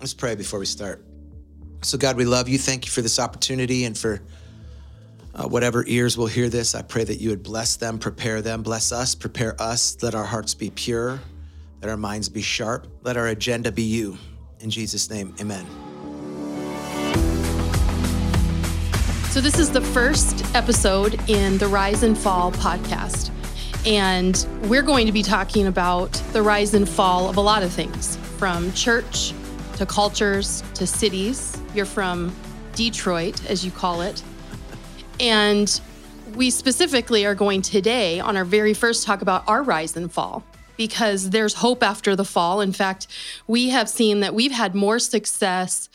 Let's pray before we start. So, God, we love you. Thank you for this opportunity and for uh, whatever ears will hear this. I pray that you would bless them, prepare them, bless us, prepare us. Let our hearts be pure, let our minds be sharp, let our agenda be you. In Jesus' name, amen. So, this is the first episode in the Rise and Fall podcast. And we're going to be talking about the rise and fall of a lot of things from church to cultures to cities. You're from Detroit, as you call it. And we specifically are going today on our very first talk about our rise and fall because there's hope after the fall. In fact, we have seen that we've had more success,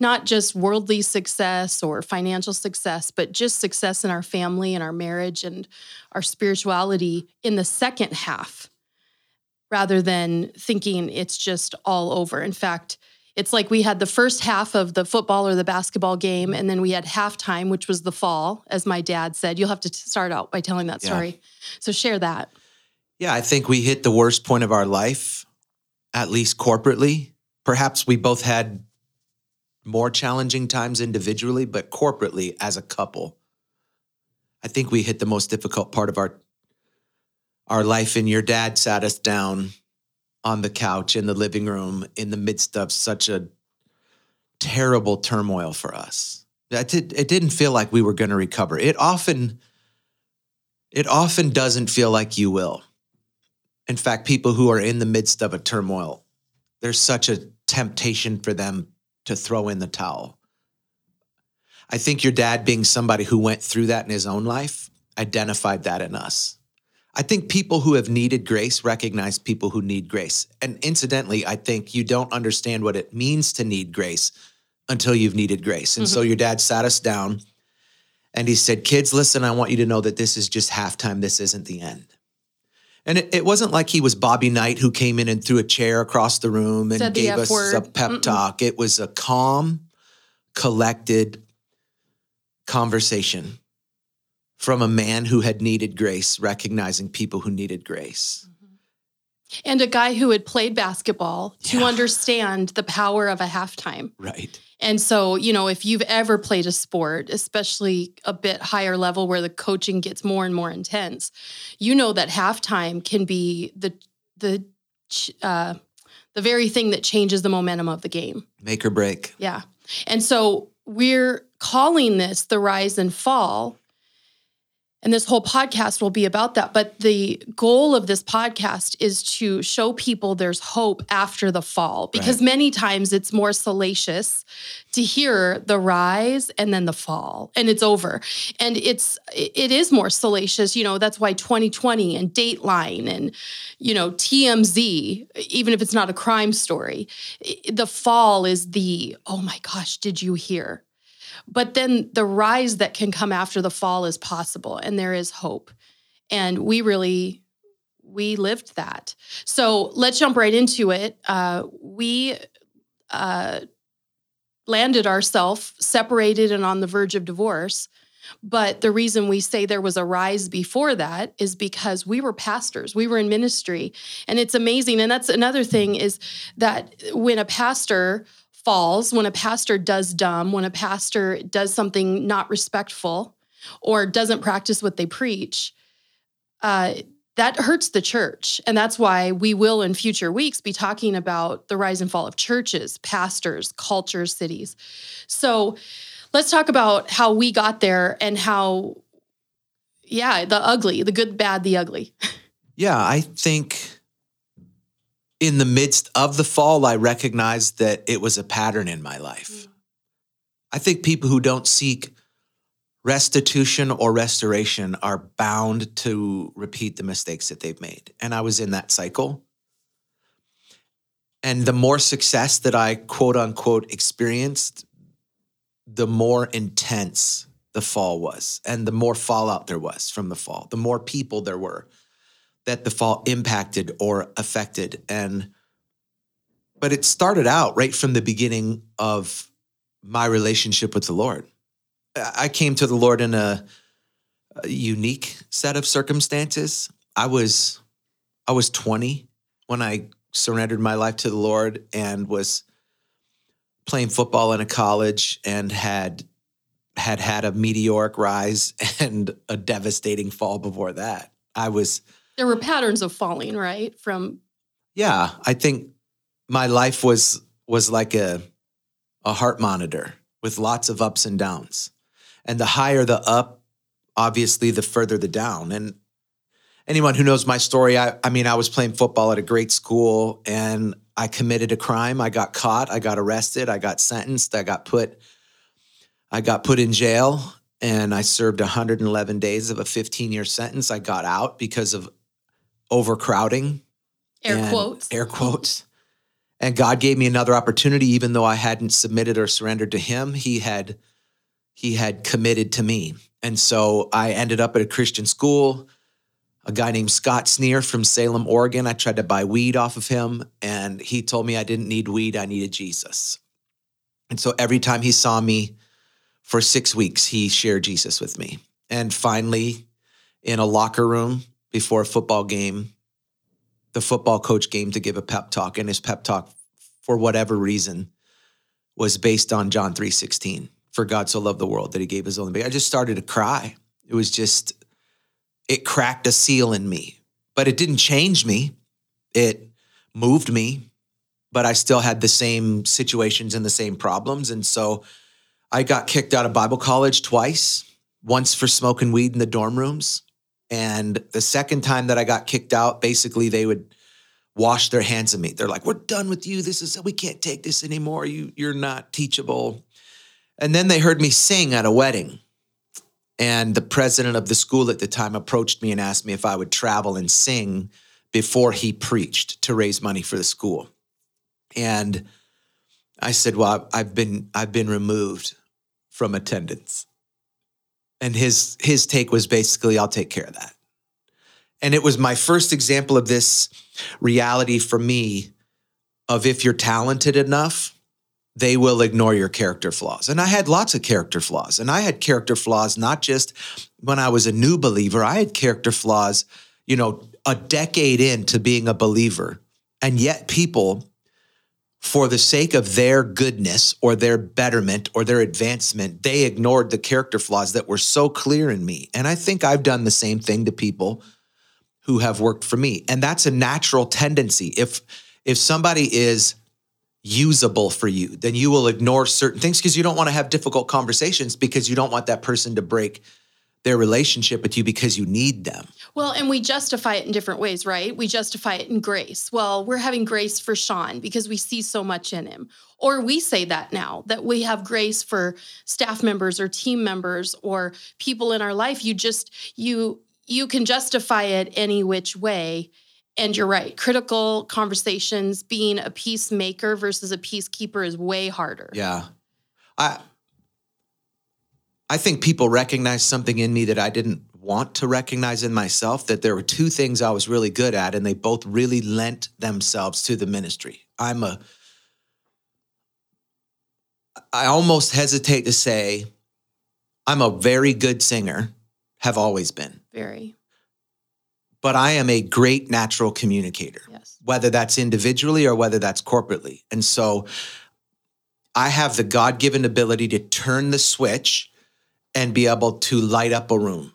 not just worldly success or financial success, but just success in our family and our marriage and our spirituality in the second half rather than thinking it's just all over. In fact, it's like we had the first half of the football or the basketball game, and then we had halftime, which was the fall, as my dad said. You'll have to start out by telling that story. Yeah. So share that. Yeah, I think we hit the worst point of our life, at least corporately. Perhaps we both had more challenging times individually, but corporately as a couple, I think we hit the most difficult part of our our life. And your dad sat us down on the couch in the living room in the midst of such a terrible turmoil for us. That did, it didn't feel like we were going to recover. It often it often doesn't feel like you will. In fact, people who are in the midst of a turmoil, there's such a temptation for them to throw in the towel. I think your dad being somebody who went through that in his own life identified that in us. I think people who have needed grace recognize people who need grace. And incidentally, I think you don't understand what it means to need grace until you've needed grace. And mm-hmm. so your dad sat us down and he said, Kids, listen, I want you to know that this is just halftime. This isn't the end. And it, it wasn't like he was Bobby Knight who came in and threw a chair across the room and Said gave us word. a pep Mm-mm. talk. It was a calm, collected conversation from a man who had needed grace, recognizing people who needed grace. Mm-hmm. And a guy who had played basketball to yeah. understand the power of a halftime. Right. And so, you know, if you've ever played a sport, especially a bit higher level where the coaching gets more and more intense, you know that halftime can be the the uh, the very thing that changes the momentum of the game. Make or break. Yeah. And so we're calling this the rise and fall and this whole podcast will be about that. But the goal of this podcast is to show people there's hope after the fall, because right. many times it's more salacious to hear the rise and then the fall and it's over. And it's, it is more salacious. You know, that's why 2020 and Dateline and, you know, TMZ, even if it's not a crime story, the fall is the, oh my gosh, did you hear? But then the rise that can come after the fall is possible and there is hope. And we really we lived that. So let's jump right into it. Uh, we uh, landed ourselves separated and on the verge of divorce. But the reason we say there was a rise before that is because we were pastors, we were in ministry. And it's amazing. And that's another thing is that when a pastor falls, when a pastor does dumb, when a pastor does something not respectful or doesn't practice what they preach, uh, that hurts the church. And that's why we will in future weeks be talking about the rise and fall of churches, pastors, cultures, cities. So let's talk about how we got there and how, yeah, the ugly, the good, bad, the ugly. Yeah, I think in the midst of the fall, I recognized that it was a pattern in my life. Mm. I think people who don't seek restitution or restoration are bound to repeat the mistakes that they've made. And I was in that cycle. And the more success that I quote unquote experienced, the more intense the fall was, and the more fallout there was from the fall, the more people there were that the fall impacted or affected. And but it started out right from the beginning of my relationship with the lord. I came to the lord in a, a unique set of circumstances. I was i was 20 when i surrendered my life to the lord and was playing football in a college and had had had a meteoric rise and a devastating fall before that. I was There were patterns of falling, right? From yeah, I think my life was was like a a heart monitor with lots of ups and downs. And the higher the up, obviously the further the down. And anyone who knows my story, I, I mean, I was playing football at a great school and I committed a crime. I got caught, I got arrested, I got sentenced, I got put I got put in jail and I served 111 days of a 15 year sentence. I got out because of overcrowding. air quotes. Air quotes. And God gave me another opportunity, even though I hadn't submitted or surrendered to Him. He had He had committed to me, and so I ended up at a Christian school. A guy named Scott Sneer from Salem, Oregon. I tried to buy weed off of him, and he told me I didn't need weed; I needed Jesus. And so every time he saw me for six weeks, he shared Jesus with me. And finally, in a locker room before a football game, the football coach came to give a pep talk, and his pep talk, for whatever reason, was based on John 3:16. For God so loved the world that he gave his only. I just started to cry. It was just, it cracked a seal in me. But it didn't change me. It moved me, but I still had the same situations and the same problems. And so I got kicked out of Bible college twice, once for smoking weed in the dorm rooms. And the second time that I got kicked out, basically they would wash their hands of me. They're like, "We're done with you. This is we can't take this anymore. You you're not teachable." And then they heard me sing at a wedding. And the president of the school at the time approached me and asked me if I would travel and sing before he preached to raise money for the school. And I said, "Well, I've been I've been removed from attendance." And his his take was basically, "I'll take care of that." And it was my first example of this reality for me of if you're talented enough, they will ignore your character flaws. And I had lots of character flaws. And I had character flaws not just when I was a new believer, I had character flaws, you know, a decade into being a believer. And yet people for the sake of their goodness or their betterment or their advancement, they ignored the character flaws that were so clear in me. And I think I've done the same thing to people who have worked for me. And that's a natural tendency. If if somebody is usable for you, then you will ignore certain things because you don't want to have difficult conversations because you don't want that person to break their relationship with you because you need them. Well, and we justify it in different ways, right? We justify it in grace. Well, we're having grace for Shawn because we see so much in him. Or we say that now that we have grace for staff members or team members or people in our life. You just you you can justify it any which way. And you're right. Critical conversations, being a peacemaker versus a peacekeeper is way harder. Yeah. I I think people recognize something in me that I didn't want to recognize in myself that there were two things I was really good at and they both really lent themselves to the ministry. I'm a I almost hesitate to say I'm a very good singer, have always been. Very. But I am a great natural communicator Yes. whether that's individually or whether that's corporately. And so I have the God given ability to turn the switch and be able to light up a room.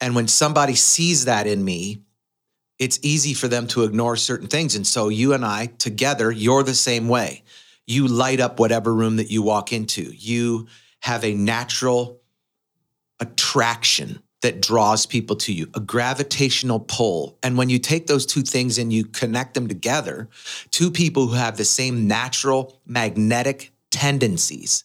And when somebody sees that in me, it's easy for them to ignore certain things. And so you and I together, you're the same way. You light up whatever room that you walk into. You have a natural attraction that draws people to you, a gravitational pull. And when you take those two things and you connect them together, two people who have the same natural magnetic tendencies,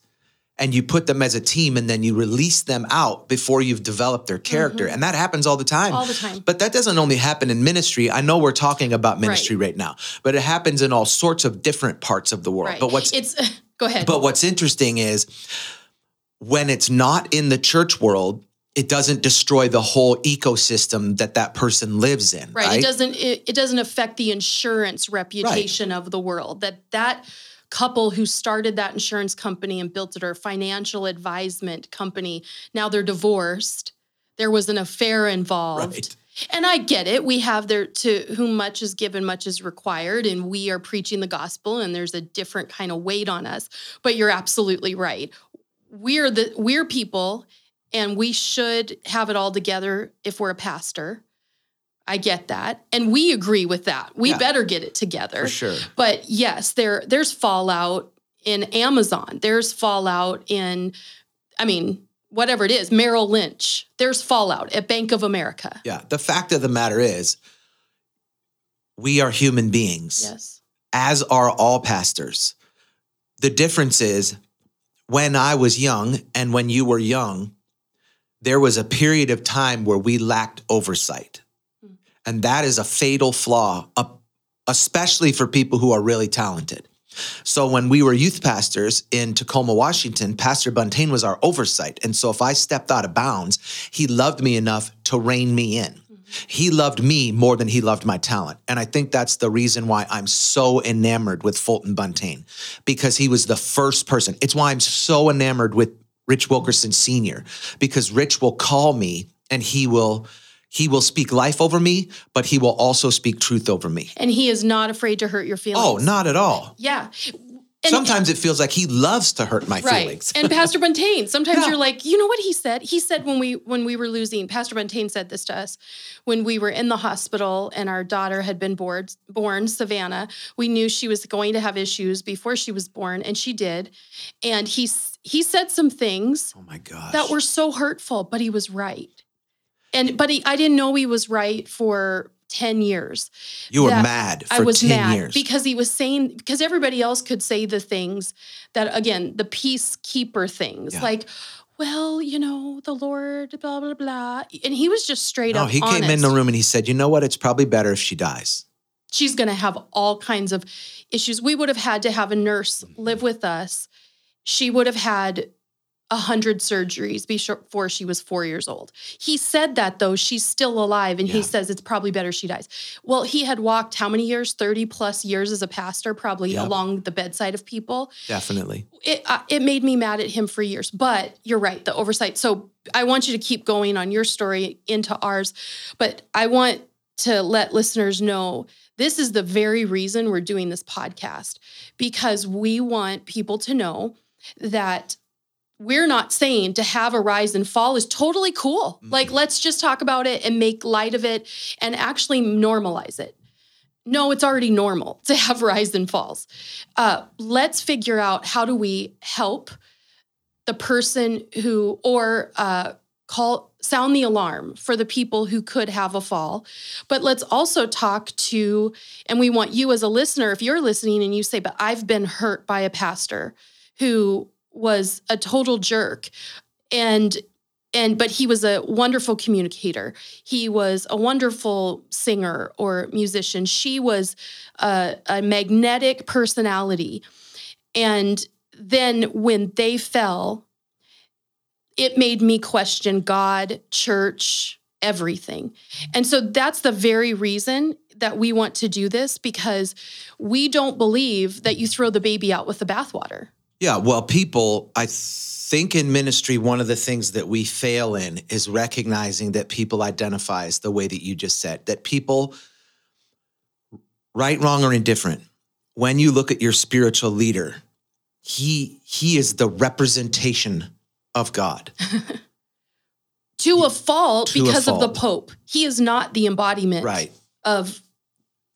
and you put them as a team and then you release them out before you've developed their character. And that happens all the time. Mm-hmm. All the time. But that doesn't only happen in ministry. I know we're talking about ministry right, now, but it happens in all sorts of different parts of the world. Right. But what's it's go ahead. but what's interesting is when it's not in the church world, it doesn't destroy the whole ecosystem that that person lives in. right. Right. It doesn't it, it doesn't affect the insurance reputation of the world. That that couple who started that insurance company and built it or financial advisement company, now they're divorced. There was an affair involved. Right. And I get it. We have there to whom much is given, much is required, and we are preaching the gospel, and there's a different kind of weight on us. But you're absolutely right. We're the we're people, and we should have it all together if we're a pastor. I get that. And we agree with that. We Yeah. better get it together. For sure. But yes, there there's fallout in Amazon. There's fallout in I mean, whatever it is, Merrill Lynch. There's fallout at Bank of America. Yeah. The fact of the matter is, we are human beings, Yes. as are all pastors. The difference is when I was young and when you were young, there was a period of time where we lacked oversight. And that is a fatal flaw, especially for people who are really talented. So when we were youth pastors in Tacoma, Washington, Pastor Buntain was our oversight. And so if I stepped out of bounds, he loved me enough to rein me in. Mm-hmm. He loved me more than he loved my talent. And I think that's the reason why I'm so enamored with Fulton Buntain because he was the first person. It's why I'm so enamored with Rich Wilkerson Sr. because Rich will call me and he will he will speak life over me, but he will also speak truth over me. And he is not afraid to hurt your feelings. Oh, not at all. Yeah. And- Sometimes it feels like he loves to hurt my Right. feelings. and Pastor Buntain, sometimes Yeah. you're like, you know what he said? He said when we when we were losing, Pastor Buntain said this to us when we were in the hospital and our daughter had been born, born Savannah. We knew she was going to have issues before she was born, and she did. And he he said some things oh my gosh. that were so hurtful, but he was right. And but he, I didn't know he was right for 10 years. you were mad for I was 10 mad years. because he was saying because everybody else could say the things that again the peacekeeper things Yeah. like well you know the Lord blah blah blah and he was just straight no, up he came in the room and he said, "You know what? It's probably better if she dies." she's going to have all kinds of issues we would have had to have a nurse mm-hmm. live with us she would have had a hundred surgeries before she was four years old. He said that though she's still alive, and he says it's probably better she dies. Well, he had walked how many years? Thirty plus years as a pastor, probably Yep. along the bedside of people. Definitely. It uh, it made me mad at him for years. But you're right, the oversight. So I want you to keep going on your story into ours, but I want to let listeners know this is the very reason we're doing this podcast because we want people to know that we're not saying to have a rise and fall is totally cool. Mhm. Like, let's just talk about it and make light of it and actually normalize it. No, it's already normal to have rise and falls. Uh, let's figure out how do we help the person who, or uh, call, sound the alarm for the people who could have a fall. But let's also talk to, and we want you as a listener, if you're listening and you say, but I've been hurt by a pastor who was a total jerk. And and but he was a wonderful communicator. He was a wonderful singer or musician. She was a, a magnetic personality. And then when they fell it made me question god church everything. And so that's the very reason that we want to do this because we don't believe that you throw the baby out with the bathwater Yeah, well, people, I think in ministry, one of the things that we fail in is recognizing that people identify as the way that you just said, that people, right, wrong, or indifferent, when you look at your spiritual leader, he he is the representation of God. to a fault To a because of the. Pope. He is not the embodiment Right. of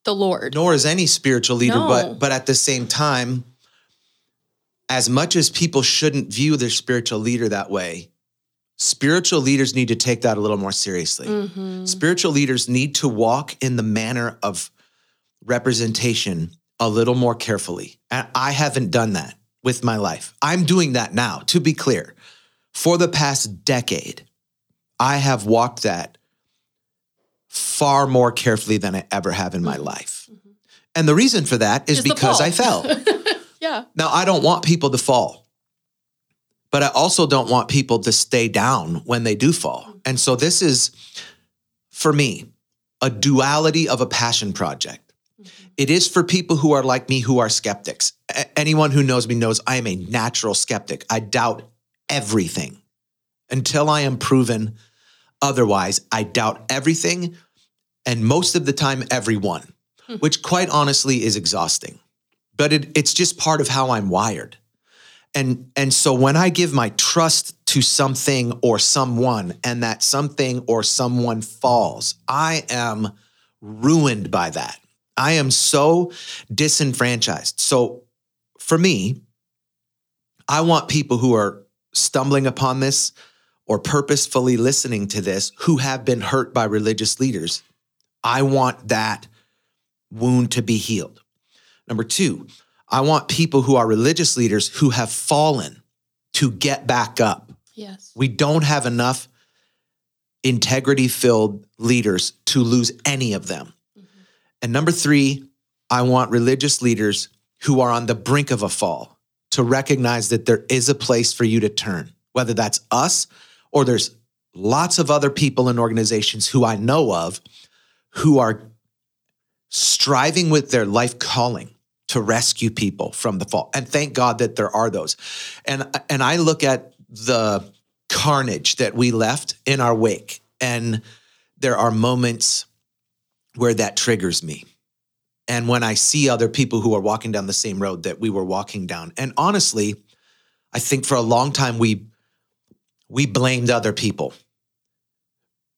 the Lord. nor is any spiritual leader No. but but at the same time as much as people shouldn't view their spiritual leader that way spiritual leaders need to take that a little more seriously. Mhm. spiritual leaders need to walk in the manner of representation a little more carefully. And i haven't done that with my life. I'm doing that now to be clear. For the past decade i have walked that far more carefully than i ever have in my Mhm. life. And the reason for that is because i fell yeah. now, I don't want people to fall, but I also don't want people to stay down when they do fall. And so, this is, for me, a duality of a passion project. It is for people who are like me, who are skeptics. A- anyone who knows me knows I am a natural skeptic. I doubt everything until I am proven otherwise. I doubt everything. and most of the time, everyone, Hmm. which quite honestly is exhausting. But it, it's just part of how I'm wired. And, and so when I give my trust to something or someone and that something or someone falls, I am ruined by that. I am so disenfranchised. So for me, I want people who are stumbling upon this or purposefully listening to this who have been hurt by religious leaders. I want that wound to be healed. Number two, I want people who are religious leaders who have fallen to get back up. Yes. We don't have enough integrity filled leaders to lose any of them. Mm-hmm. And number three, I want religious leaders who are on the brink of a fall to recognize that there is a place for you to turn, whether that's us or there's lots of other people and organizations who I know of who are striving with their life calling to rescue people from the fall. And thank God that there are those. And and I look at the carnage that we left in our wake and there are moments where that triggers me. And when I see other people who are walking down the same road that we were walking down. And honestly, I think for a long time we we blamed other people.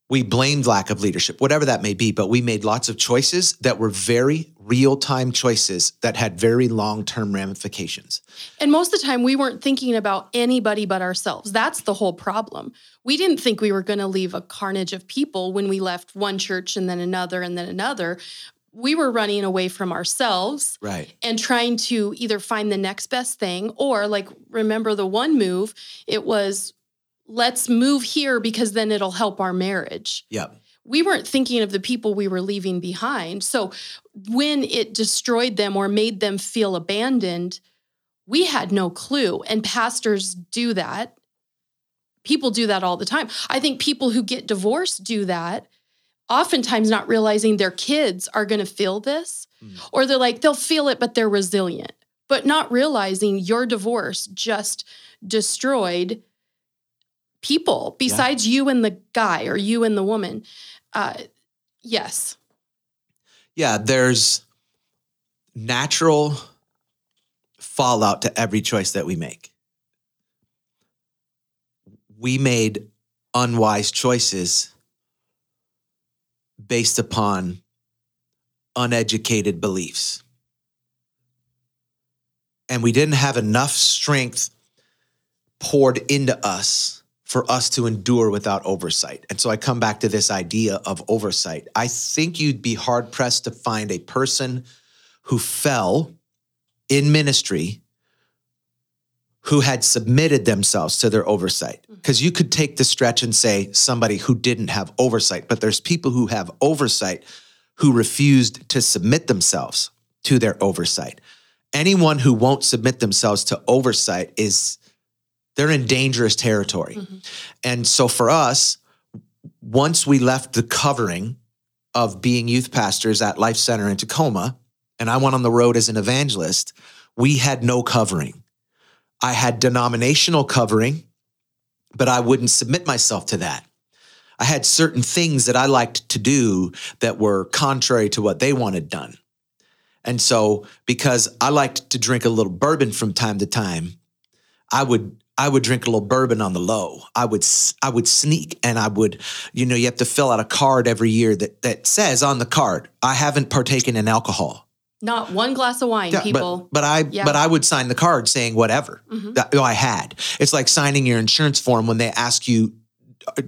We blamed lack of leadership, whatever that may be, but we made lots of choices that were very real time choices that had very long term ramifications. And most of the time, we weren't thinking about anybody but ourselves. That's the whole problem. We didn't think we were going to leave a carnage of people when we left one church and then another and then another. We were running away from ourselves Right. and trying to either find the next best thing or, like, remember the one move? It was, let's move here because then it'll help our marriage Yep. we weren't thinking of the people we were leaving behind. So when it destroyed them or made them feel abandoned, we had no clue. And pastors do that. People do that all the time. I think people who get divorced do that, oftentimes not realizing their kids are going to feel this, Mm. or they're like, they'll feel it, but they're resilient, but not realizing your divorce just destroyed people besides you and the guy or you and the woman. Uh, yes. Yeah, there's natural fallout to every choice that we make. We made unwise choices based upon uneducated beliefs. And we didn't have enough strength poured into us for us to endure without oversight. And so I come back to this idea of oversight. I think you'd be hard pressed to find a person who fell in ministry who had submitted themselves to their oversight. Mm-hmm. Because you could take the stretch and say somebody who didn't have oversight, but there's people who have oversight who refused to submit themselves to their oversight. Anyone who won't submit themselves to oversight is they're in dangerous territory. Mhm. And so for us, once we left the covering of being youth pastors at Life Center in Tacoma, and I went on the road as an evangelist, we had no covering. I had denominational covering, but I wouldn't submit myself to that. I had certain things that I liked to do that were contrary to what they wanted done. And so, because I liked to drink a little bourbon from time to time, I would I would drink a little bourbon on the low. I would I would sneak and I would, you know, you have to fill out a card every year that that says on the card, I haven't partaken in alcohol. Not one glass of wine, Yeah, people. But, but I Yeah. but I would sign the card saying whatever. Mhm. That, oh, I had. It's like signing your insurance form when they ask you,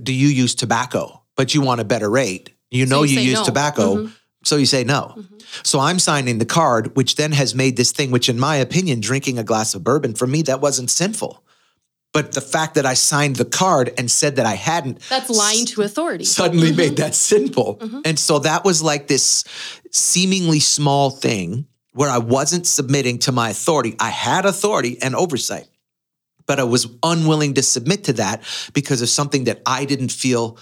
do you use tobacco? But you want a better rate. You So know you you, use no. tobacco, Mhm. so you say no. Mhm. So I'm signing the card, which then has made this thing, which in my opinion, drinking a glass of bourbon for me, that wasn't sinful. But the fact that I signed the card and said that I hadn't That's lying to authority. suddenly Mhm. made that sinful. Mhm. And so that was like this seemingly small thing where I wasn't submitting to my authority. I had authority and oversight, but I was unwilling to submit to that because of something that I didn't feel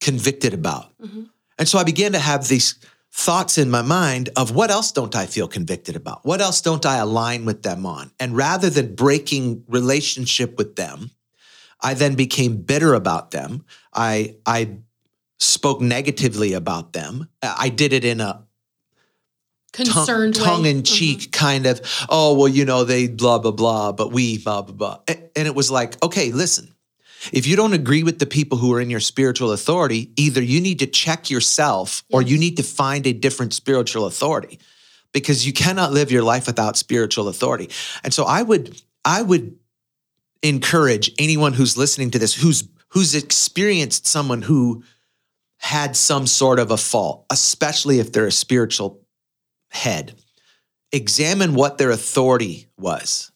convicted about. Mhm. And so I began to have these thoughts in my mind of what else don't I feel convicted about? What else don't I align with them on? And rather than breaking relationship with them, I then became bitter about them. I I spoke negatively about them. I did it in a Concerned tongue, in mm-hmm. cheek kind of, oh, well, you know, they blah, blah, blah, but we blah, blah, blah. And it was like, okay, listen, if you don't agree with the people who are in your spiritual authority, either you need to check yourself or you need to find a different spiritual authority because you cannot live your life without spiritual authority. And so I would, I would encourage anyone who's listening to this, who's, who's experienced someone who had some sort of a fault, especially if they're a spiritual head, examine what their authority was.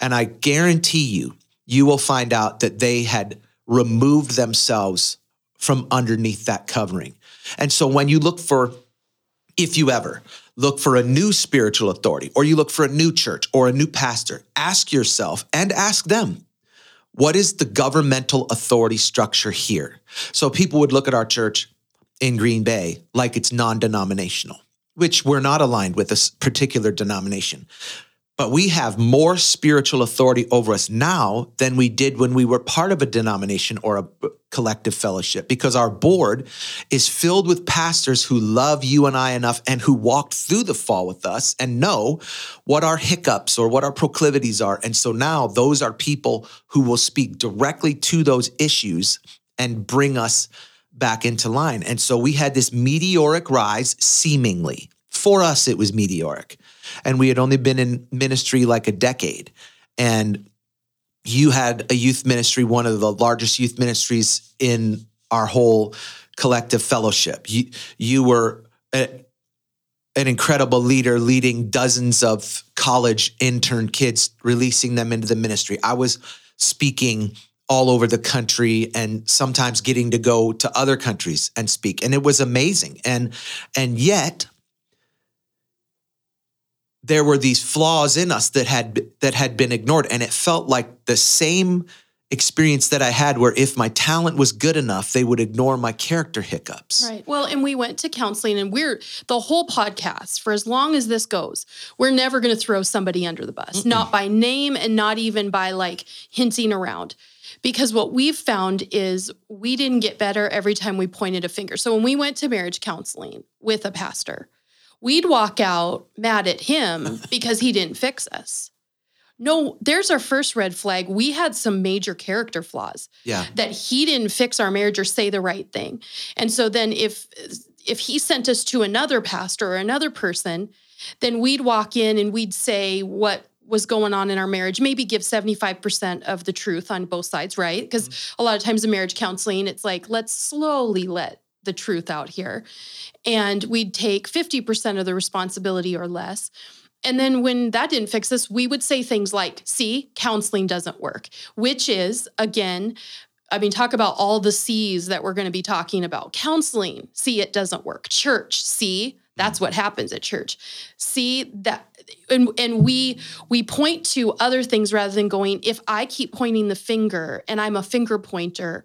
And I guarantee you, you will find out that they had removed themselves from underneath that covering. And so when you look for, if you ever look for a new spiritual authority, or you look for a new church or a new pastor, ask yourself and ask them, what is the governmental authority structure here? So people would look at our church in Green Bay like it's non denominational, which we're not aligned with a particular denomination. But we have more spiritual authority over us now than we did when we were part of a denomination or a collective fellowship because our board is filled with pastors who love you and I enough and who walked through the fall with us and know what our hiccups or what our proclivities are. And so now those are people who will speak directly to those issues and bring us back into line. And so we had this meteoric rise, seemingly. For us, it was meteoric. And we had only been in ministry like a decade. And you had a youth ministry, one of the largest youth ministries in our whole collective fellowship. You, you were a- an incredible leader leading dozens of college intern kids, releasing them into the ministry. I was speaking all over the country and sometimes getting to go to other countries and speak and it was amazing and and yet there were these flaws in us that had that had been ignored and it felt like the same experience that I had where if my talent was good enough they would ignore my character hiccups. Right. Well, and we went to counseling, and we're the whole podcast for as long as this goes, we're never going to throw somebody under the bus, not by name and not even by like hinting around. Because what we've found is we didn't get better every time we pointed a finger. So when we went to marriage counseling with a pastor, we'd walk out mad at him because he didn't fix us. No, there's our first red flag. We had some major character flaws Yeah. that he didn't fix our marriage or say the right thing. And so then if if he sent us to another pastor or another person, then we'd walk in and we'd say what was going on in our marriage, maybe give 75% of the truth on both sides, right? Because mm-hmm. a lot of times in marriage counseling, it's like, let's slowly let the truth out here. And we'd take 50% of the responsibility or less. And then when that didn't fix us, we would say things like, see, counseling doesn't work, which is, again, I mean, talk about all the C's that we're going to be talking about. Counseling, see, it doesn't work. Church, see, that's what happens at church. See that and and we we point to other things rather than going if I keep pointing the finger and I'm a finger pointer,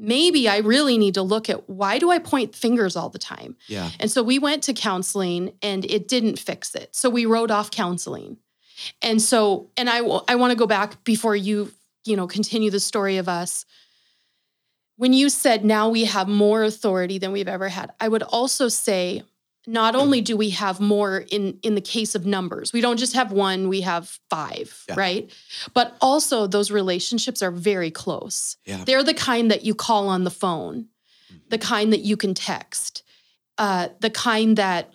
maybe I really need to look at why do I point fingers all the time? Yeah. And so we went to counseling and it didn't fix it. So we wrote off counseling. And so, and I, I want to go back before you, you know, continue the story of us. When you said now we have more authority than we've ever had, I would also say not only do we have more in in the case of numbers, we don't just have one, we have five, Yeah. right? But also those relationships are very close. Yeah. They're the kind that you call on the phone, the kind that you can text, uh, the kind that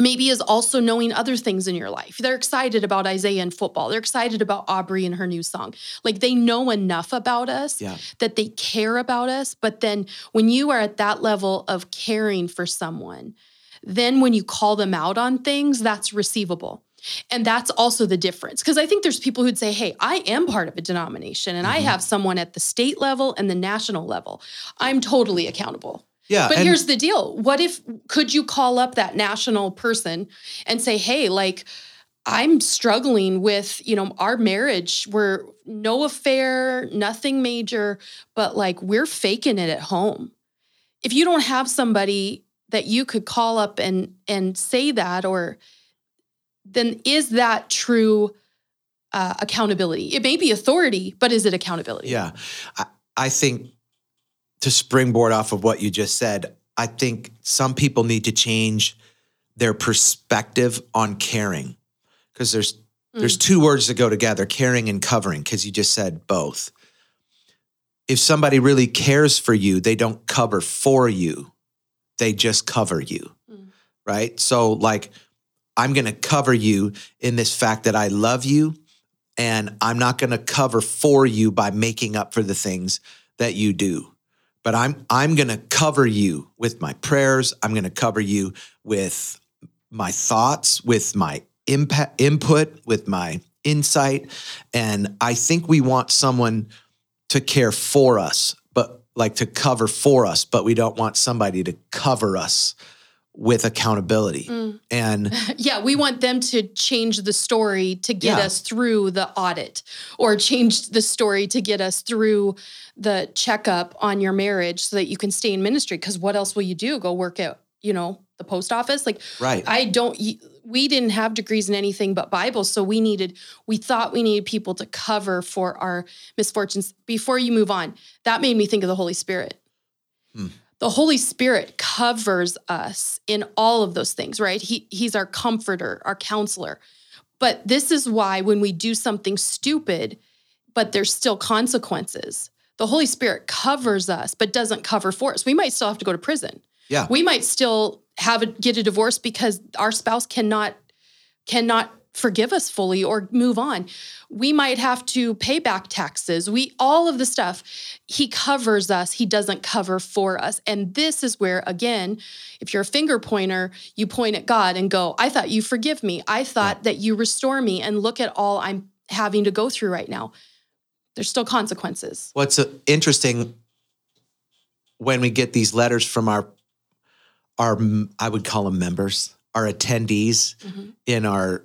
maybe is also knowing other things in your life. They're excited about Isaiah and football. They're excited about Aubrey and her new song. Like they know enough about us Yeah. that they care about us. But then when you are at that level of caring for someone, then when you call them out on things, that's receivable. And that's also the difference. Because I think there's people who'd say, hey, I am part of a denomination and I Mhm. have someone at the state level and the national level. I'm totally accountable. Yeah. But here's the deal. What if could you call up that national person and say, "Hey, like I'm struggling with, you know, our marriage. We're no affair, nothing major, but like we're faking it at home." If you don't have somebody that you could call up and and say that or then is that true uh, accountability? It may be authority, but is it accountability? Yeah. I, I think to springboard off of what you just said, I think some people need to change their perspective on caring because there's Mm. there's two words that go together, caring and covering because you just said both. If somebody really cares for you, they don't cover for you. They just cover you. Mm. Right? So like I'm going to cover you in this fact that I love you and I'm not going to cover for you by making up for the things that you do. But I'm I'm going to cover you with my prayers. I'm going to cover you with my thoughts, with my impact, input, with my insight. And I think we want someone to care for us, like to cover for us, but we don't want somebody to cover us with accountability. Mm. And Yeah, we want them to change the story to get Yeah. us through the audit or change the story to get us through the checkup on your marriage so that you can stay in ministry. Because what else will you do? Go work at, you know, the post office? Like, right. I don't, we didn't have degrees in anything but Bible. So we needed, we thought we needed people to cover for our misfortunes. Before you move on, that made me think of the Holy Spirit. Hmm. The Holy Spirit covers us in all of those things, right? He, he's our comforter, our counselor. But this is why when we do something stupid, but there's still consequences, the Holy Spirit covers us, but doesn't cover for us. We might still have to go to prison yeah. we might still have a, get a divorce because our spouse cannot cannot forgive us fully or move on. We might have to pay back taxes. We all of the stuff. He covers us. He doesn't cover for us. And this is where again if you're a finger pointer you point at god and go i thought you forgive me. I thought that you restore me and look at all i'm having to go through right now. There's still consequences. What's uh, interesting when we get these letters from our our I would call them members, our attendees Mhm. in our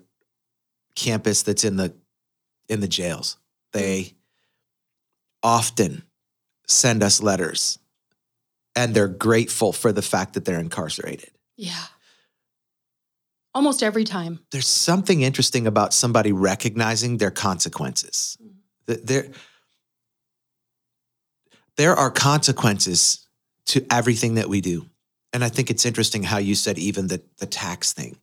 campus that's in the in the jails. They often send us letters and they're grateful for the fact that they're incarcerated. yeah almost every time There's something interesting about somebody recognizing their consequences. Mm. Th- There there are consequences to everything that we do. And I think it's interesting how you said even the, the tax thing,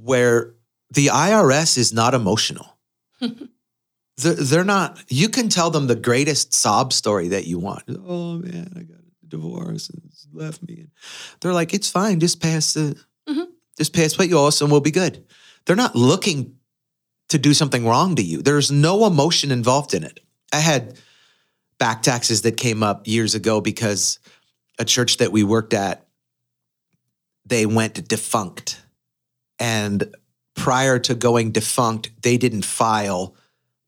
where the IRS is not emotional. they're, they're not, you can tell them the greatest sob story that you want. Oh man, I got a divorce and it's left me. They're like, it's fine, just pass the, Mhm. just pay us what you owe us and we'll be good. They're not looking to do something wrong to you. There's no emotion involved in it. I had back taxes that came up years ago because a church that we worked at, they went defunct. And prior to going defunct, they didn't file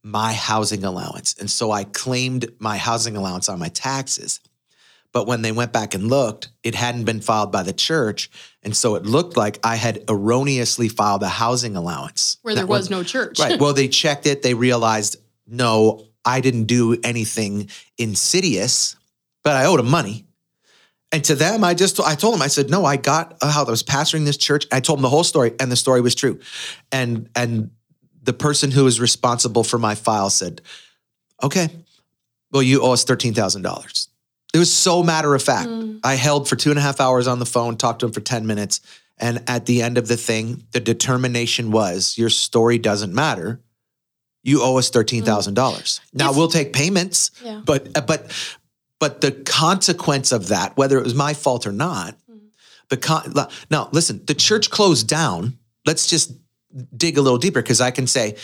my housing allowance. And so I claimed my housing allowance on my taxes. But when they went back and looked, it hadn't been filed by the church. And so it looked like I had erroneously filed a housing allowance. where there was no church Right. Well, they checked it. They realized, no, I didn't do anything insidious, but I owed them money. And to them, I just I told them, I said, no, I got uh, how I was pastoring this church. I told them the whole story, and the story was true. And and the person who was responsible for my file said, okay, well, you owe us thirteen thousand dollars. It was so matter of fact. Mm. I held for two and a half hours on the phone, talked to him for 10 minutes. And at the end of the thing, the determination was your story doesn't matter. You owe us $13,000. Hmm. Now If- we'll take payments, yeah but uh, but but the consequence of that, whether it was my fault or not, Mhm. the con- now listen, the church closed down. Let's just dig a little deeper because I can say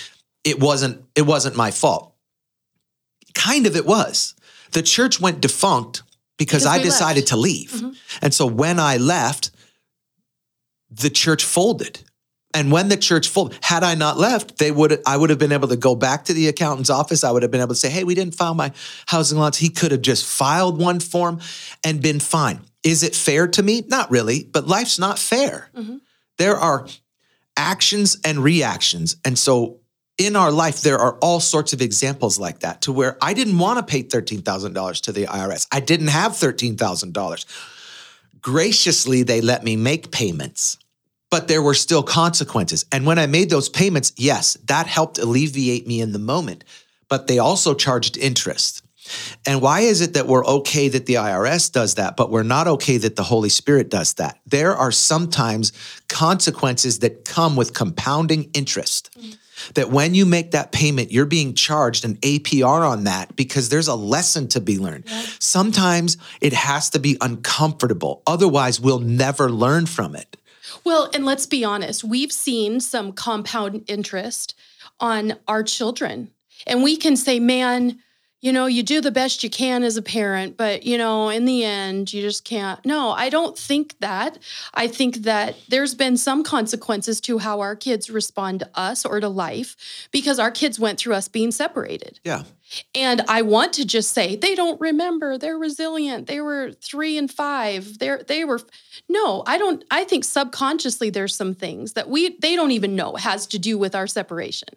it wasn't it wasn't my fault. Kind of it was. The church went defunct because, Because I decided left. to leave. Mhm. And so when I left, the church folded. And when the church folded, had I not left, they would I would have been able to go back to the accountant's office. I would have been able to say, "Hey, we didn't file my housing lots." He could have just filed one form and been fine. Is it fair to me? Not really, but life's not fair. Mhm. There are actions and reactions. And so in our life, there are all sorts of examples like that to where I didn't want to pay $13,000 to the IRS. I didn't have $13,000. Graciously, they let me make payments, but there were still consequences. And when I made those payments, yes, that helped alleviate me in the moment, but they also charged interest. And why is it that we're okay that the IRS does that, but we're not okay that the Holy Spirit does that? There are sometimes consequences that come with compounding interest. Mm-hmm. That when you make that payment, you're being charged an APR on that because there's a lesson to be learned. Sometimes it has to be uncomfortable. Otherwise, we'll never learn from it. Well, and let's be honest, we've seen some compound interest on our children. And we can say, man, you know, you do the best you can as a parent, but, you know, in the end, you just can't. No, I don't think that. I think that there's been some consequences to how our kids respond to us or to life because our kids went through us being separated. Yeah. And I want to just say they don't remember. They're resilient. They were three and five. They're they were no, I don't I think subconsciously there's some things that we they don't even know has to do with our separation.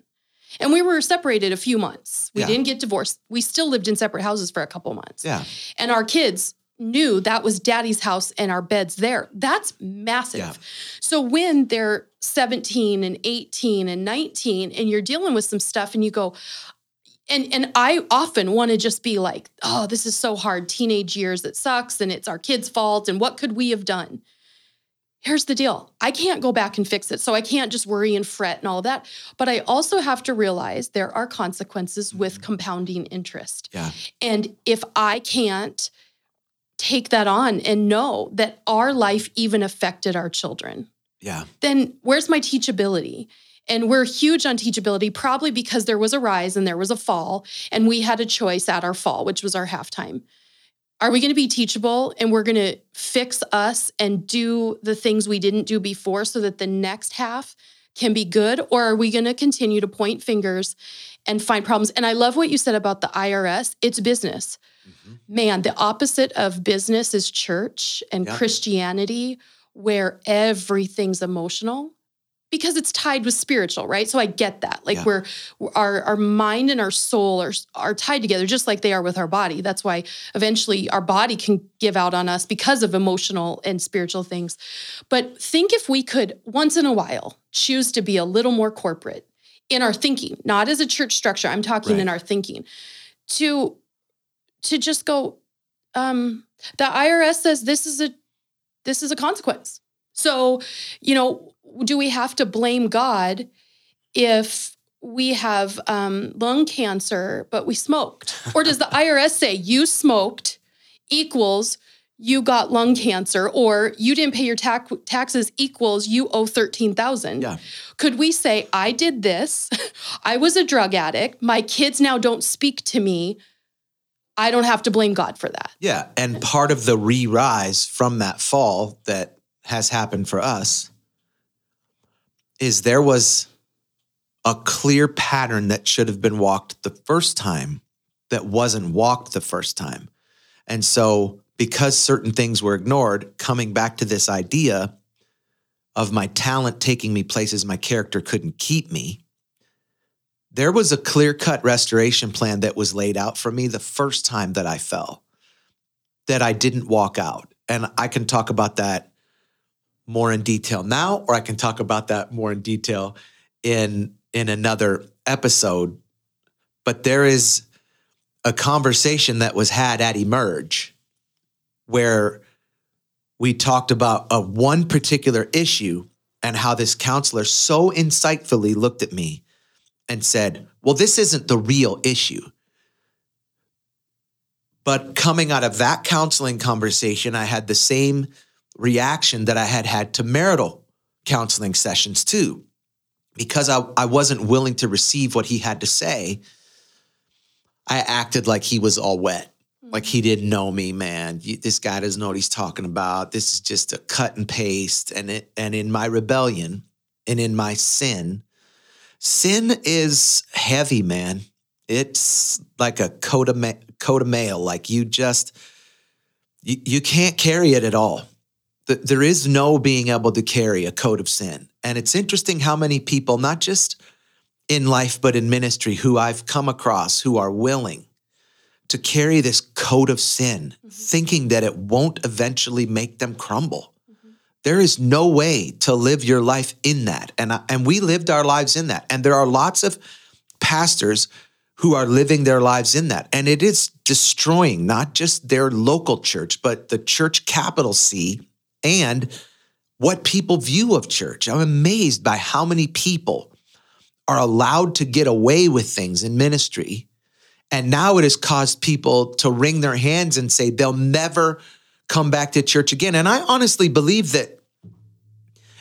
And we were separated a few months. We Yeah. didn't get divorced. We still lived in separate houses for a couple months. Yeah. And our kids knew that was daddy's house and our beds there. That's massive. Yeah. So when they're 17 and 18 and 19 and you're dealing with some stuff and you go, and and I often want to just be like, oh, this is so hard. Teenage years, it sucks, and it's our kids' fault. And what could we have done? Here's the deal. I can't go back and fix it. So I can't just worry and fret and all of that. But I also have to realize there are consequences with mm-hmm. compounding interest. Yeah. And if I can't take that on and know that our life even affected our children, Yeah. then where's my teachability? And we're huge on teachability, probably because there was a rise and there was a fall, and we had a choice at our fall, which was our halftime. Are we going to be teachable and we're going to fix us and do the things we didn't do before so that the next half can be good? Or are we going to continue to point fingers and find problems? And I love what you said about the IRS. It's business. Mm-hmm. Man, the opposite of business is church and Yeah. Christianity, where everything's emotional because it's tied with spiritual, right? So I get that. Like Yeah. we're our our mind and our soul are are tied together just like they are with our body. That's why eventually our body can give out on us because of emotional and spiritual things. But think if we could once in a while choose to be a little more corporate in our thinking, not as a church structure. I'm talking in our thinking. To to just go um the IRS says this is a this is a consequence. So, you know, do we have to blame God if we have um, lung cancer, but we smoked? Or does the IRS say you smoked equals you got lung cancer, or you didn't pay your tax taxes equals you owe thirteen thousand? Yeah. Could we say I did this? I was a drug addict. My kids now don't speak to me. I don't have to blame God for that. Yeah. And part of the re rise from that fall that has happened for us is there was a clear pattern that should have been walked the first time that wasn't walked the first time. And so, because certain things were ignored, coming back to this idea of my talent taking me places my character couldn't keep me, there was a clear cut restoration plan that was laid out for me the first time that I fell that I didn't walk out. And I can talk about that more in detail now, or I can talk about that more in detail in in another episode. But there is a conversation that was had at Emerge where we talked about a one particular issue and how this counselor so insightfully looked at me and said, Well, this isn't the real issue. But coming out of that counseling conversation, I had the same reaction that I had had to marital counseling sessions too. Because I, I wasn't willing to receive what he had to say, I acted like he was all wet. Like he didn't know me, man. This guy doesn't know what he's talking about. This is just a cut and paste. And it, and in my rebellion and in my sin, sin is heavy, man. It's like a coat of, ma- coat of mail. Like you just, you, you can't carry it at all. Th- There is no being able to carry a coat of sin. And it's interesting how many people, not just in life, but in ministry, who I've come across who are willing to carry this coat of sin, mm-hmm. thinking that it won't eventually make them crumble. Mm-hmm. There is no way to live your life in that. And, I, and we lived our lives in that. And there are lots of pastors who are living their lives in that. And it is destroying not just their local church, but the church capital C and what people view of church. I'm amazed by how many people are allowed to get away with things in ministry. And now it has caused people to wring their hands and say they'll never come back to church again. And I honestly believe that,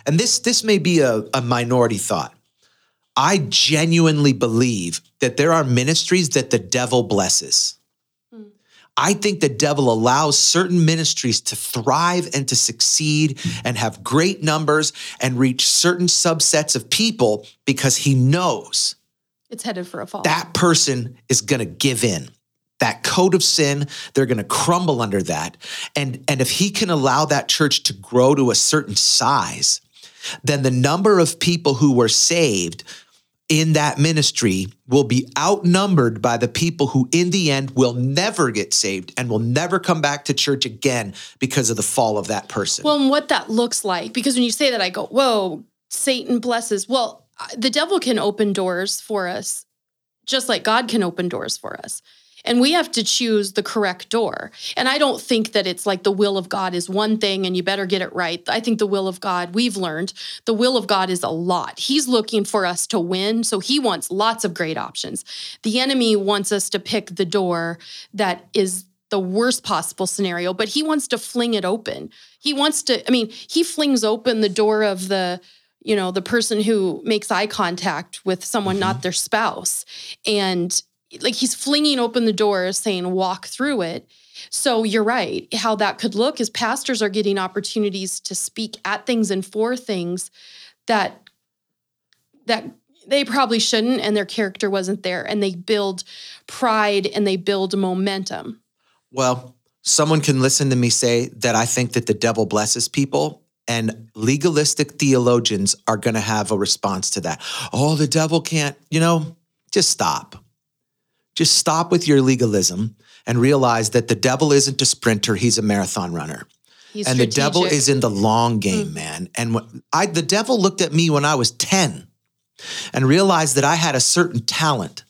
and this, this may be a, a minority thought. I genuinely believe that there are ministries that the devil blesses. I think the devil allows certain ministries to thrive and to succeed and have great numbers and reach certain subsets of people because he knows It's headed for a fall. that person is going to give in. That code of sin, they're going to crumble under that. And, and if he can allow that church to grow to a certain size, then the number of people who were saved in that ministry will be outnumbered by the people who, in the end, will never get saved and will never come back to church again because of the fall of that person. Well, and what that looks like, because when you say that, I go, whoa, Satan blesses. Well, the devil can open doors for us, just like God can open doors for us. And we have to choose the correct door. And I don't think that it's like the will of God is one thing and you better get it right. I think the will of God, we've learned, the will of God is a lot. He's looking for us to win. So he wants lots of great options. The enemy wants us to pick the door that is the worst possible scenario, but he wants to fling it open. He wants to, I mean, he flings open the door of the, you know, the person who makes eye contact with someone, not mm-hmm. their spouse. And like he's flinging open the door saying, walk through it. So you're right. How that could look is pastors are getting opportunities to speak at things and for things that that they probably shouldn't and their character wasn't there and they build pride and they build momentum. Well, someone can listen to me say that I think that the devil blesses people, and legalistic theologians are going to have a response to that. Oh, the devil can't, you know, just stop. Just stop with your legalism and realize that the devil isn't a sprinter, he's a marathon runner. He's and the devil is in the long game, mm. man. And when I the devil looked at me when I was 10 and realized that I had a certain talent.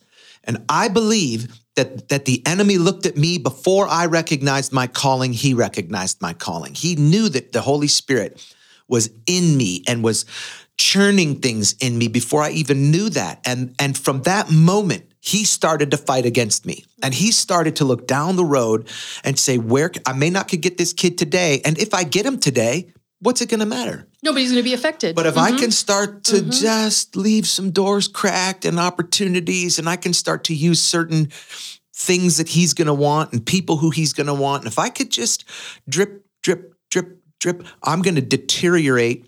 And I believe that, that the enemy looked at me before I recognized my calling, he recognized my calling. He knew that the Holy Spirit was in me and was churning things in me before I even knew that. And, and from that moment, he started to fight against me. And he started to look down the road and say, Where I may not could get this kid today. And if I get him today, what's it gonna matter? Nobody's going to be affected. But if I mm-hmm. can start to mm-hmm. just leave some doors cracked and opportunities, and I can start to use certain things that he's going to want and people who he's going to want, and if I could just drip, drip, drip, drip, I'm going to deteriorate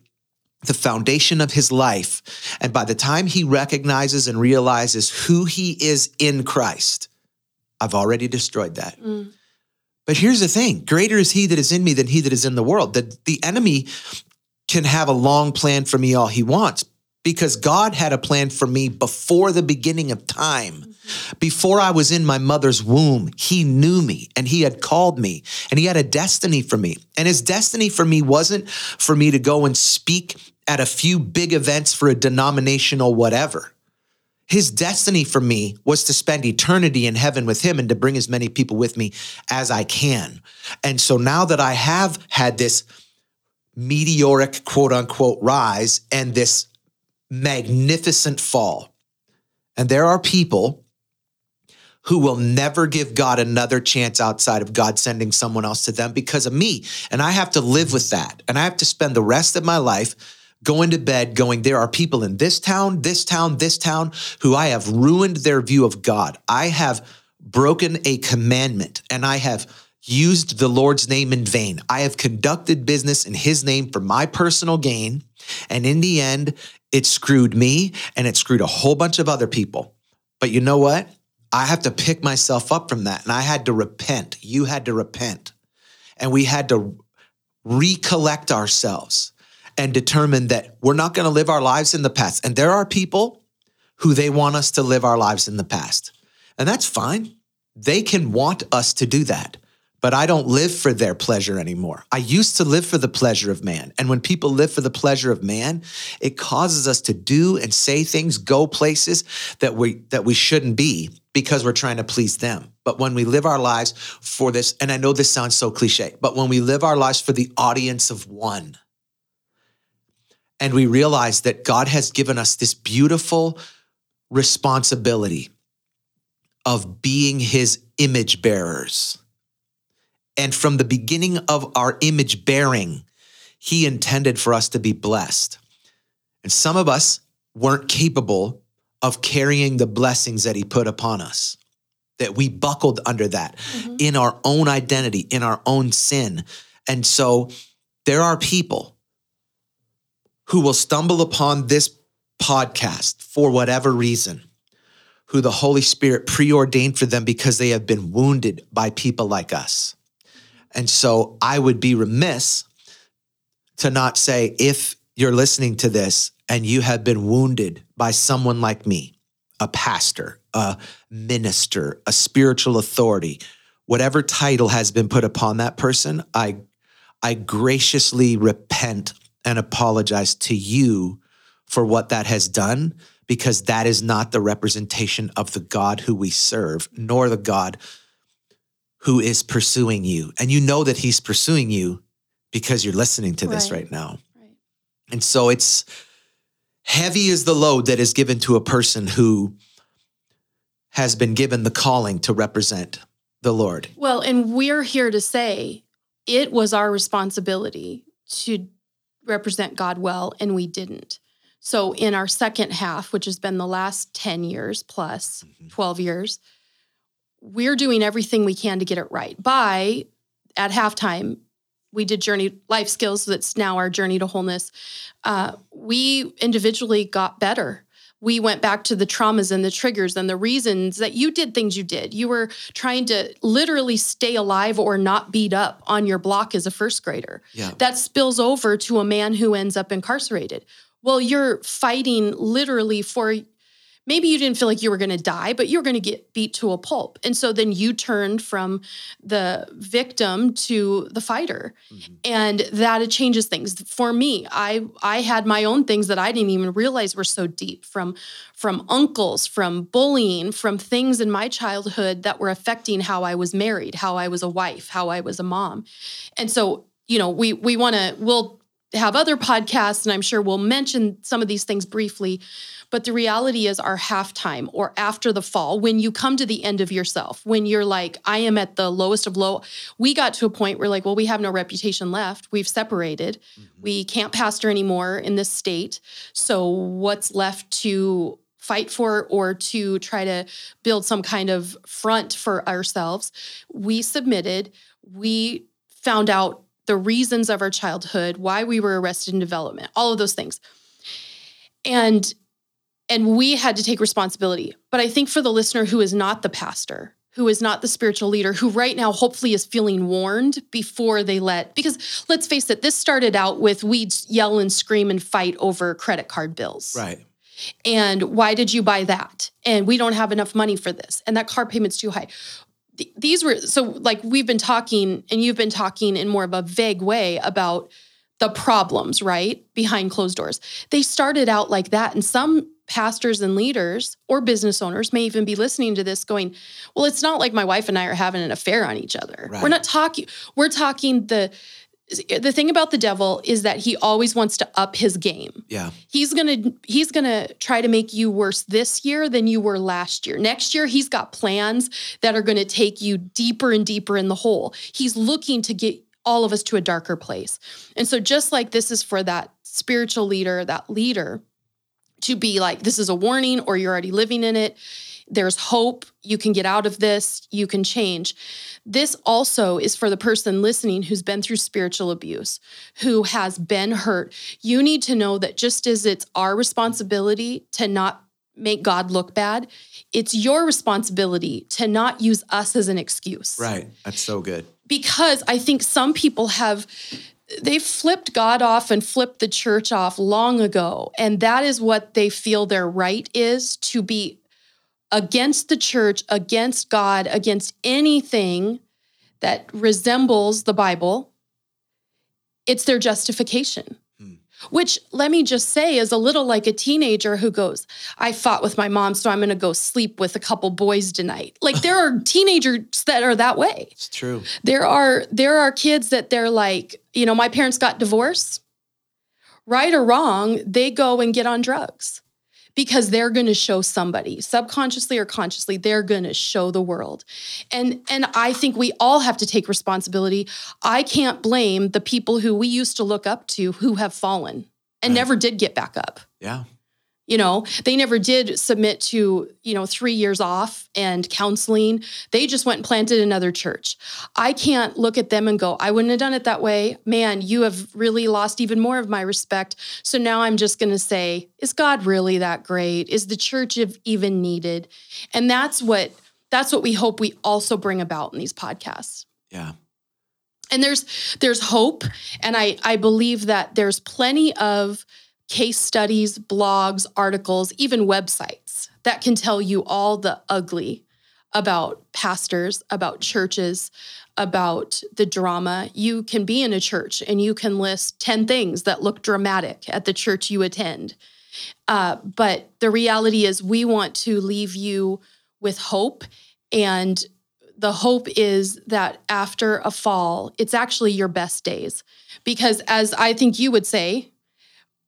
the foundation of his life. And by the time he recognizes and realizes who he is in Christ, I've already destroyed that. Mm. But here's the thing greater is he that is in me than he that is in the world. The, the enemy can have a long plan for me all he wants because God had a plan for me before the beginning of time. Before I was in my mother's womb, he knew me and he had called me and he had a destiny for me. And his destiny for me wasn't for me to go and speak at a few big events for a denominational whatever. His destiny for me was to spend eternity in heaven with him and to bring as many people with me as I can. And so now that I have had this meteoric quote unquote rise and this magnificent fall, and there are people who will never give God another chance outside of God sending someone else to them because of me. And I have to live with that. And I have to spend the rest of my life going to bed going, there are people in this town, this town, this town who I have ruined their view of God. I have broken a commandment and I have used the Lord's name in vain. I have conducted business in his name for my personal gain. And in the end, it screwed me and it screwed a whole bunch of other people. But you know what? I have to pick myself up from that. And I had to repent. You had to repent. And we had to recollect ourselves and determine that we're not going to live our lives in the past. And there are people who they want us to live our lives in the past. And that's fine. They can want us to do that. But I don't live for their pleasure anymore. I used to live for the pleasure of man. And when people live for the pleasure of man, it causes us to do and say things, go places that we that we shouldn't be because we're trying to please them. But when we live our lives for this, and I know this sounds so cliche, but when we live our lives for the audience of one, and we realize that God has given us this beautiful responsibility of being his image bearers. And from the beginning of our image bearing, he intended for us to be blessed. And some of us weren't capable of carrying the blessings that he put upon us, that we buckled under that mm-hmm. in our own identity, in our own sin. And so there are people who will stumble upon this podcast for whatever reason who the Holy Spirit preordained for them because they have been wounded by people like us. And so I would be remiss to not say, if you're listening to this and you have been wounded by someone like me, a pastor, a minister, a spiritual authority, whatever title has been put upon that person, I, I graciously repent and apologize to you for what that has done because that is not the representation of the God who we serve, nor the God who is pursuing you. And you know that he's pursuing you because you're listening to this right, right now. Right. And so it's heavy is the load that is given to a person who has been given the calling to represent the Lord. Well, and we're here to say it was our responsibility to represent God well, and we didn't. So in our second half, which has been the last 10 years plus, mm-hmm. 12 years, we're doing everything we can to get it right. By at halftime, we did journey life skills. That's now our journey to wholeness. Uh, we individually got better. We went back to the traumas and the triggers and the reasons that you did things you did. You were trying to literally stay alive or not beat up on your block as a first grader. Yeah. That spills over to a man who ends up incarcerated well, you're fighting literally for maybe you didn't feel like you were going to die, but you were going to get beat to a pulp. And so then you turned from the victim to the fighter. Mm-hmm. And that it changes things. For me, I I had my own things that I didn't even realize were so deep from from uncles, from bullying, from things in my childhood that were affecting how I was married, how I was a wife, how I was a mom. And so, you know, we we want to we'll have other podcasts, and I'm sure we'll mention some of these things briefly. But the reality is, our halftime or after the fall, when you come to the end of yourself, when you're like, I am at the lowest of low, we got to a point where, like, well, we have no reputation left. We've separated. Mm-hmm. We can't pastor anymore in this state. So, what's left to fight for or to try to build some kind of front for ourselves? We submitted. We found out the reasons of our childhood, why we were arrested in development, all of those things. And and we had to take responsibility. But I think for the listener who is not the pastor, who is not the spiritual leader, who right now hopefully is feeling warned before they let, because let's face it, this started out with we'd yell and scream and fight over credit card bills. Right. And why did you buy that? And we don't have enough money for this. And that car payment's too high these were so like we've been talking and you've been talking in more of a vague way about the problems right behind closed doors they started out like that and some pastors and leaders or business owners may even be listening to this going well it's not like my wife and i are having an affair on each other right. we're not talking we're talking the the thing about the devil is that he always wants to up his game. Yeah. He's going to he's going to try to make you worse this year than you were last year. Next year he's got plans that are going to take you deeper and deeper in the hole. He's looking to get all of us to a darker place. And so just like this is for that spiritual leader, that leader to be like this is a warning or you're already living in it there's hope. You can get out of this. You can change. This also is for the person listening who's been through spiritual abuse, who has been hurt. You need to know that just as it's our responsibility to not make God look bad, it's your responsibility to not use us as an excuse. Right. That's so good. Because I think some people have they flipped God off and flipped the church off long ago. And that is what they feel their right is to be against the church, against God, against anything that resembles the Bible, it's their justification. Hmm. Which, let me just say, is a little like a teenager who goes, I fought with my mom, so I'm going to go sleep with a couple boys tonight. Like there are teenagers that are that way. It's true. There are there are kids that they're like, you know, my parents got divorced. Right or wrong, they go and get on drugs because they're going to show somebody subconsciously or consciously they're going to show the world and and i think we all have to take responsibility i can't blame the people who we used to look up to who have fallen and Right. never did get back up Yeah. You know they never did submit to you know 3 years off and counseling. They just went and planted another church. I can't look at them and go i wouldn't have done it that way. Man you have really lost even more of my respect. So now i'm just going to say is god really that great? Is the church even needed? And that's what that's what we hope we also bring about in these podcasts. Yeah. and there's there's hope and i i believe that there's plenty of case studies blogs articles even websites that can tell you all the ugly about pastors about churches about the drama you can be in a church and you can list 10 things that look dramatic at the church you attend uh, but the reality is we want to leave you with hope and the hope is that after a fall, it's actually your best days. Because as I think you would say,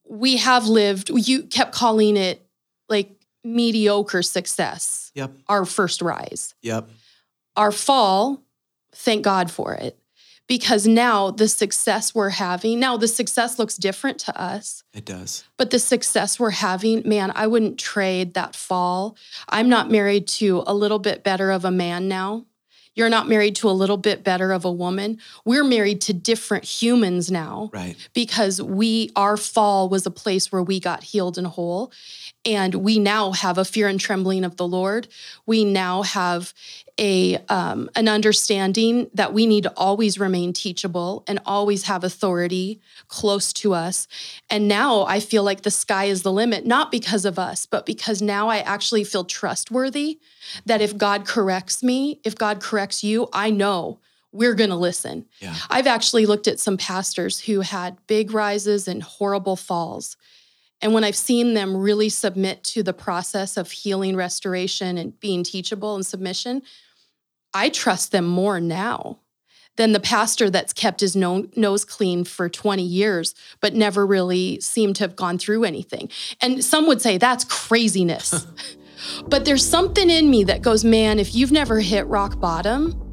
we have lived, you kept calling it like mediocre success, Yep. our first rise. Yep. Our fall, thank God for it. Because now the success we're having, now the success looks different to us, It does. but the success we're having, man, I wouldn't trade that fall. I'm not married to a little bit better of a man now. You're not married to a little bit better of a woman. We're married to different humans now Right. because we our fall was a place where we got healed and whole and we now have a fear and trembling of the lord we now have a um, an understanding that we need to always remain teachable and always have authority close to us and now i feel like the sky is the limit not because of us but because now i actually feel trustworthy that if god corrects me if god corrects you i know we're going to listen Yeah. I've actually looked at some pastors who had big rises and horrible falls. And when I've seen them really submit to the process of healing, restoration, and being teachable and submission, I trust them more now than the pastor that's kept his no- nose clean for 20 years, but never really seemed to have gone through anything. And some would say that's craziness. but there's something in me that goes, man, if you've never hit rock bottom,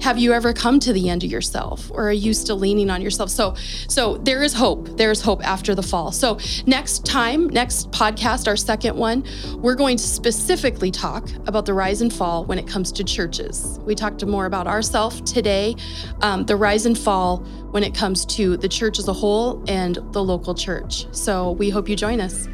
have you ever come to the end of yourself or are you still leaning on yourself? So so there is hope. There is hope after the fall. So next time next podcast our second one we're going to specifically talk about the rise and fall when it comes to churches. We talked more about ourselves today um, the rise and fall when it comes to the church as a whole and the local church. So we hope you join us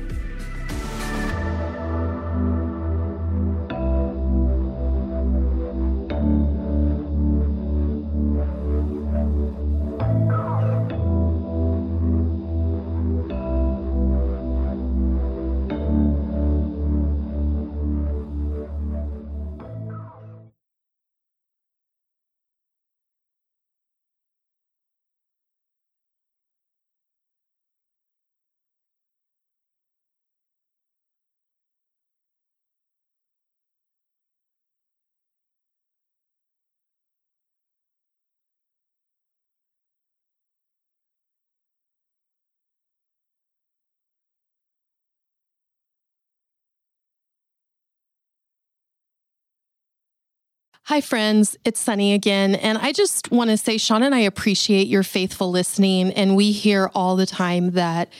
Hi, friends. It's Sonny again. And I just want to say, Shawn and I appreciate your faithful listening. And we hear all the time that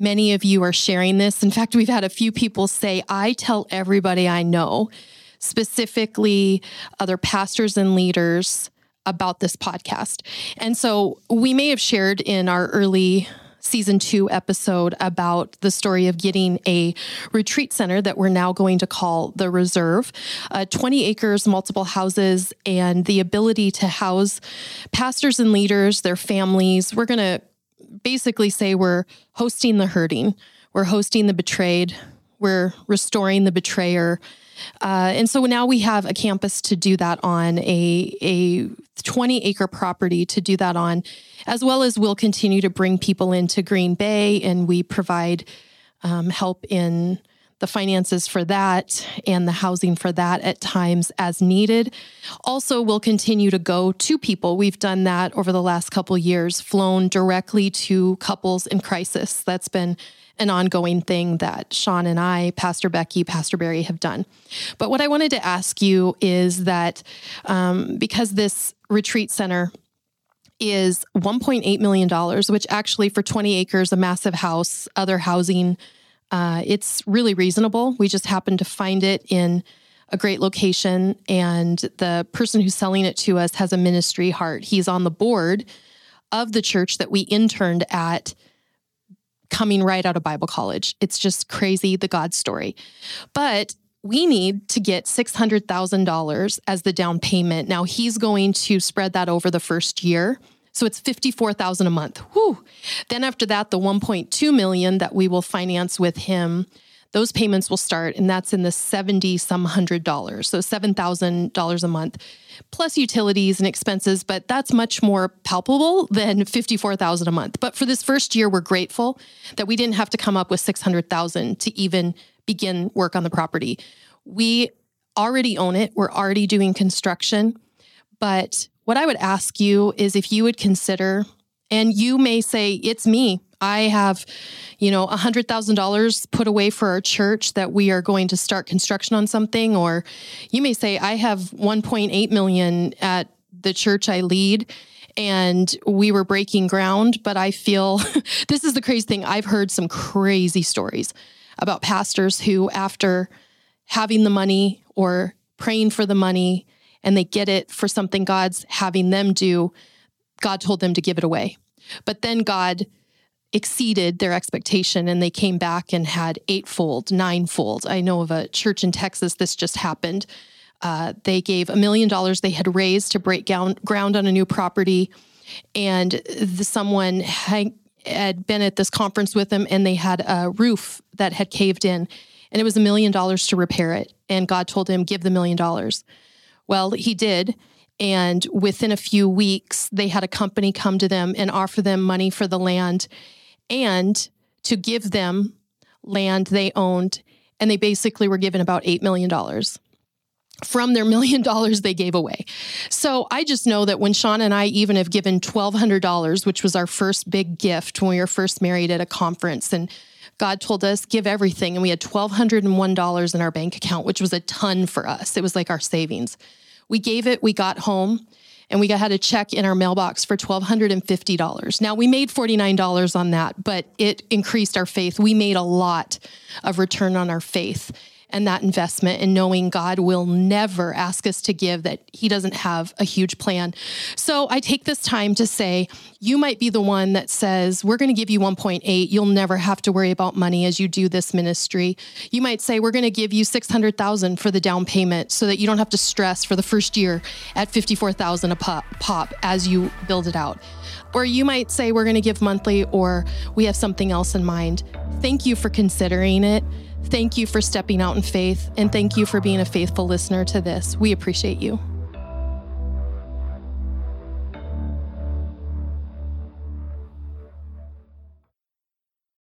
many of you are sharing this. In fact, we've had a few people say, I tell everybody I know, specifically other pastors and leaders, about this podcast. And so we may have shared in our early season two episode about the story of getting a retreat center that we're now going to call the Reserve. Uh, 20 acres, multiple houses, and the ability to house pastors and leaders, their families. We're going to basically say we're hosting the hurting, we're hosting the betrayed, We're restoring the betrayer. Uh, and so now we have a campus to do that on, a, a 20 acre property to do that on, as well as we'll continue to bring people into Green Bay and we provide um, help in the finances for that and the housing for that at times as needed. Also, we'll continue to go to people. We've done that over the last couple years, flown directly to couples in crisis. That's been an ongoing thing that Shawn and I, Pastor Becky, Pastor Barry have done. But what I wanted to ask you is that um, because this retreat center is $1.8 million, which actually for 20 acres, a massive house, other housing, uh, it's really reasonable. We just happened to find it in a great location, and the person who's selling it to us has a ministry heart. He's on the board of the church that we interned at coming right out of Bible college. It's just crazy, the God story. But we need to get $600,000 as the down payment. Now he's going to spread that over the first year. So it's 54,000 a month. Whew. Then after that the 1.2 million that we will finance with him, those payments will start and that's in the 70 some hundred dollars. So $7,000 a month plus utilities and expenses, but that's much more palpable than 54,000 a month. But for this first year we're grateful that we didn't have to come up with 600,000 to even begin work on the property. We already own it. We're already doing construction, but what I would ask you is if you would consider, and you may say, it's me. I have, you know, $100,000 put away for our church that we are going to start construction on something. Or you may say, I have 1.8 million at the church I lead and we were breaking ground. But I feel this is the crazy thing. I've heard some crazy stories about pastors who, after having the money or praying for the money, and they get it for something God's having them do, God told them to give it away. But then God exceeded their expectation and they came back and had eightfold, ninefold. I know of a church in Texas, this just happened. Uh, they gave a million dollars they had raised to break ground on a new property. And the, someone had, had been at this conference with them and they had a roof that had caved in. And it was a million dollars to repair it. And God told him, give the million dollars. Well, he did. And within a few weeks, they had a company come to them and offer them money for the land and to give them land they owned. And they basically were given about $8 million from their million dollars they gave away. So I just know that when Shawn and I even have given $1,200, which was our first big gift when we were first married at a conference, and God told us, give everything. And we had $1,201 in our bank account, which was a ton for us. It was like our savings. We gave it, we got home, and we got, had a check in our mailbox for $1,250. Now we made $49 on that, but it increased our faith. We made a lot of return on our faith and that investment and knowing God will never ask us to give that he doesn't have a huge plan. So I take this time to say, you might be the one that says, we're going to give you 1.8. You'll never have to worry about money as you do this ministry. You might say, we're going to give you 600,000 for the down payment so that you don't have to stress for the first year at 54,000 a pop, pop as you build it out. Or you might say, we're going to give monthly or we have something else in mind. Thank you for considering it. Thank you for stepping out in faith, and thank you for being a faithful listener to this. We appreciate you.